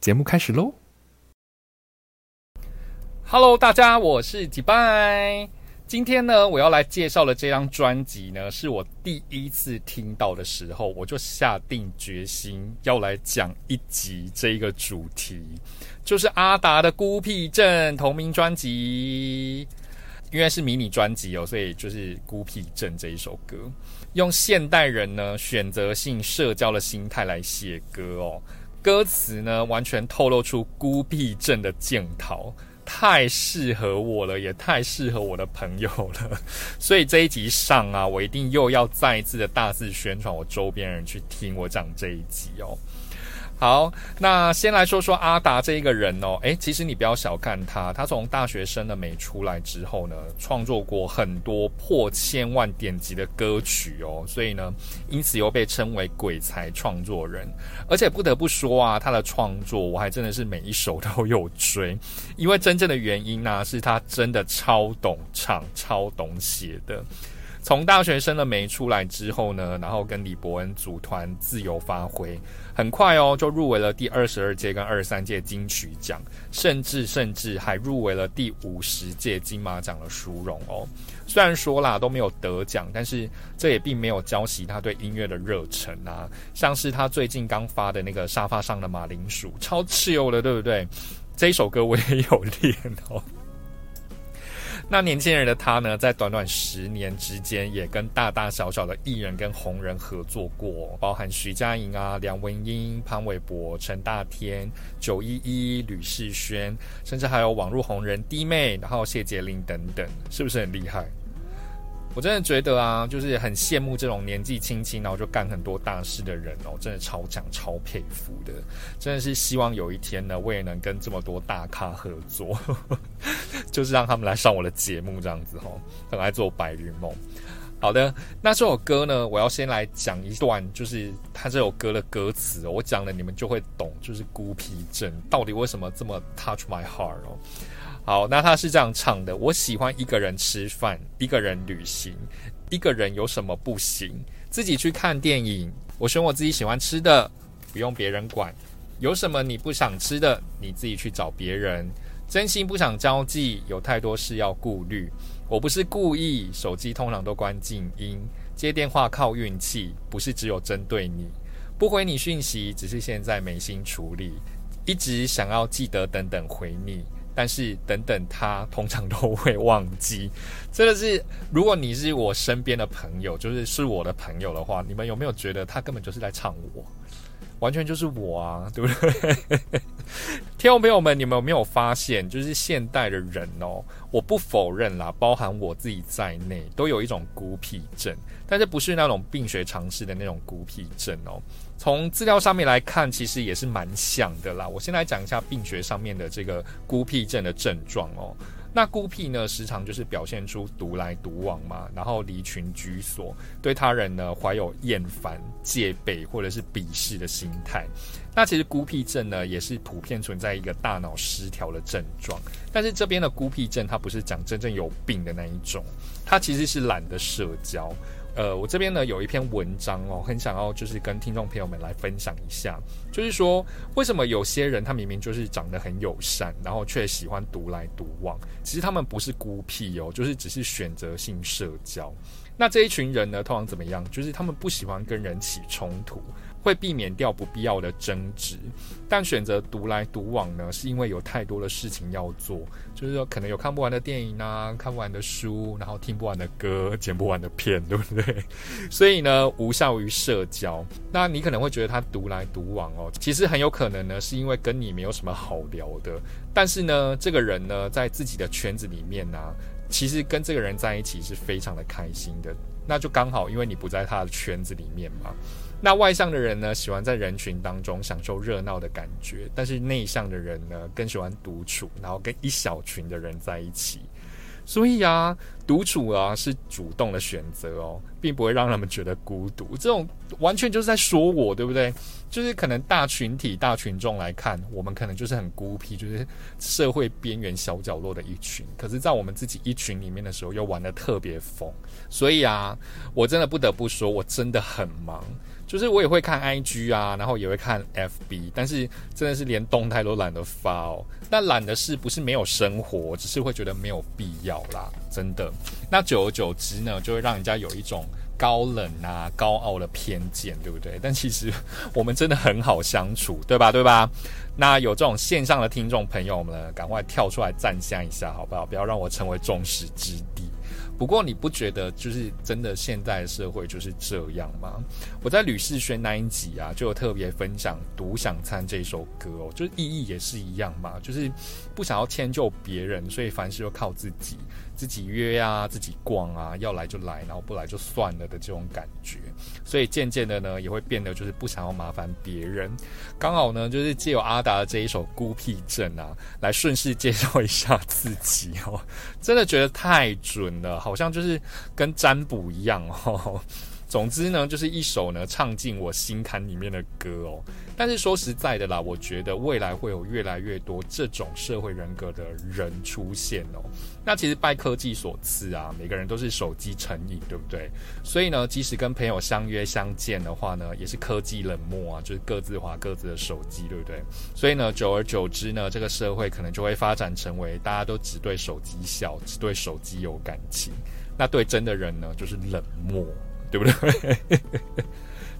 节目开始喽！Hello，大家，我是吉拜。今天呢，我要来介绍的这张专辑呢，是我第一次听到的时候，我就下定决心要来讲一集这一个主题，就是阿达的《孤僻症》同名专辑。因为是迷你专辑哦，所以就是《孤僻症》这一首歌，用现代人呢选择性社交的心态来写歌哦。歌词呢，完全透露出孤僻症的检讨，太适合我了，也太适合我的朋友了。所以这一集上啊，我一定又要再一次的大肆宣传，我周边人去听我讲这一集哦。好，那先来说说阿达这一个人哦，诶，其实你不要小看他，他从大学生的美出来之后呢，创作过很多破千万点击的歌曲哦，所以呢，因此又被称为鬼才创作人。而且不得不说啊，他的创作我还真的是每一首都有追，因为真正的原因呢，是他真的超懂唱、超懂写的。从大学生的美出来之后呢，然后跟李伯恩组团自由发挥，很快哦就入围了第二十二届跟二十三届金曲奖，甚至甚至还入围了第五十届金马奖的殊荣哦。虽然说啦都没有得奖，但是这也并没有浇熄他对音乐的热忱啊。像是他最近刚发的那个沙发上的马铃薯，超自由的，对不对？这首歌我也有练哦。那年轻人的他呢，在短短十年之间，也跟大大小小的艺人跟红人合作过，包含徐佳莹啊、梁文音、潘玮柏、陈大天、九一一、吕世轩，甚至还有网络红人弟妹，然后谢洁玲等等，是不是很厉害？我真的觉得啊，就是很羡慕这种年纪轻轻然后就干很多大事的人哦，真的超强超佩服的，真的是希望有一天呢，我也能跟这么多大咖合作，就是让他们来上我的节目这样子哈，很爱做白日梦。好的，那这首歌呢，我要先来讲一段，就是他这首歌的歌词，我讲了你们就会懂，就是孤僻症到底为什么这么 touch my heart 哦。好，那他是这样唱的：我喜欢一个人吃饭，一个人旅行，一个人有什么不行？自己去看电影，我选我自己喜欢吃的，不用别人管。有什么你不想吃的，你自己去找别人。真心不想交际，有太多事要顾虑。我不是故意，手机通常都关静音，接电话靠运气，不是只有针对你。不回你讯息，只是现在没心处理。一直想要记得等等回你。但是等等，他通常都会忘记。真的是，如果你是我身边的朋友，就是是我的朋友的话，你们有没有觉得他根本就是在唱我？完全就是我啊，对不对？听众朋友们，你们有没有发现，就是现代的人哦，我不否认啦，包含我自己在内，都有一种孤僻症，但是不是那种病学常识的那种孤僻症哦。从资料上面来看，其实也是蛮像的啦。我先来讲一下病学上面的这个孤僻症的症状哦。那孤僻呢，时常就是表现出独来独往嘛，然后离群居所，对他人呢怀有厌烦、戒备或者是鄙视的心态。那其实孤僻症呢，也是普遍存在一个大脑失调的症状。但是这边的孤僻症，它不是讲真正有病的那一种，它其实是懒得社交。呃，我这边呢有一篇文章哦，很想要就是跟听众朋友们来分享一下，就是说为什么有些人他明明就是长得很友善，然后却喜欢独来独往，其实他们不是孤僻哦，就是只是选择性社交。那这一群人呢，通常怎么样？就是他们不喜欢跟人起冲突。会避免掉不必要的争执，但选择独来独往呢，是因为有太多的事情要做，就是说可能有看不完的电影啊，看不完的书，然后听不完的歌，剪不完的片，对不对？所以呢，无效于社交。那你可能会觉得他独来独往哦，其实很有可能呢，是因为跟你没有什么好聊的。但是呢，这个人呢，在自己的圈子里面呢，其实跟这个人在一起是非常的开心的。那就刚好，因为你不在他的圈子里面嘛。那外向的人呢，喜欢在人群当中享受热闹的感觉；但是内向的人呢，更喜欢独处，然后跟一小群的人在一起。所以啊，独处啊是主动的选择哦。并不会让他们觉得孤独。这种完全就是在说我，对不对？就是可能大群体、大群众来看，我们可能就是很孤僻，就是社会边缘小角落的一群。可是，在我们自己一群里面的时候，又玩的特别疯。所以啊，我真的不得不说，我真的很忙。就是我也会看 IG 啊，然后也会看 FB，但是真的是连动态都懒得发哦。那懒的是不是没有生活，只是会觉得没有必要啦，真的。那久而久之呢，就会让人家有一种。高冷啊，高傲的偏见，对不对？但其实我们真的很好相处，对吧？对吧？那有这种线上的听众朋友们，赶快跳出来赞香一下，好不好？不要让我成为众矢之的。不过你不觉得就是真的现在的社会就是这样吗？我在吕世轩那一集啊，就有特别分享《独享餐》这首歌哦，就是意义也是一样嘛，就是不想要迁就别人，所以凡事都靠自己。自己约啊，自己逛啊，要来就来，然后不来就算了的这种感觉，所以渐渐的呢，也会变得就是不想要麻烦别人。刚好呢，就是借由阿达的这一首《孤僻症》啊，来顺势介绍一下自己哦，真的觉得太准了，好像就是跟占卜一样哦。总之呢，就是一首呢唱进我心坎里面的歌哦。但是说实在的啦，我觉得未来会有越来越多这种社会人格的人出现哦。那其实拜科技所赐啊，每个人都是手机成瘾，对不对？所以呢，即使跟朋友相约相见的话呢，也是科技冷漠啊，就是各自划各自的手机，对不对？所以呢，久而久之呢，这个社会可能就会发展成为大家都只对手机笑，只对手机有感情，那对真的人呢，就是冷漠。对不对？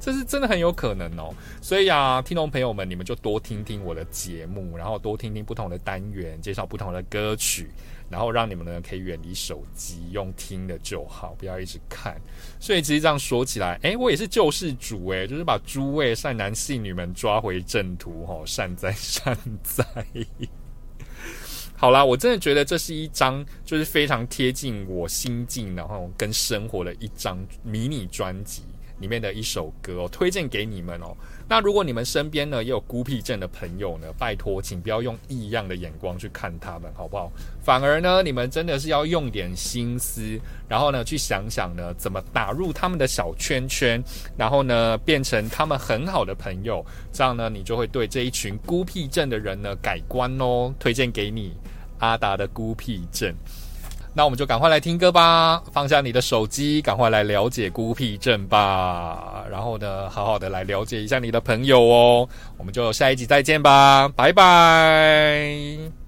这是真的很有可能哦。所以啊，听众朋友们，你们就多听听我的节目，然后多听听不同的单元，介绍不同的歌曲，然后让你们呢可以远离手机，用听的就好，不要一直看。所以其实这样说起来，诶，我也是救世主诶，就是把诸位善男信女们抓回正途，吼，善哉善哉。好啦，我真的觉得这是一张就是非常贴近我心境，然后跟生活的一张迷你专辑。里面的一首歌，推荐给你们哦。那如果你们身边呢也有孤僻症的朋友呢，拜托，请不要用异样的眼光去看他们，好不好？反而呢，你们真的是要用点心思，然后呢去想想呢怎么打入他们的小圈圈，然后呢变成他们很好的朋友，这样呢你就会对这一群孤僻症的人呢改观哦。推荐给你。阿达的孤僻症，那我们就赶快来听歌吧，放下你的手机，赶快来了解孤僻症吧。然后呢，好好的来了解一下你的朋友哦。我们就下一集再见吧，拜拜。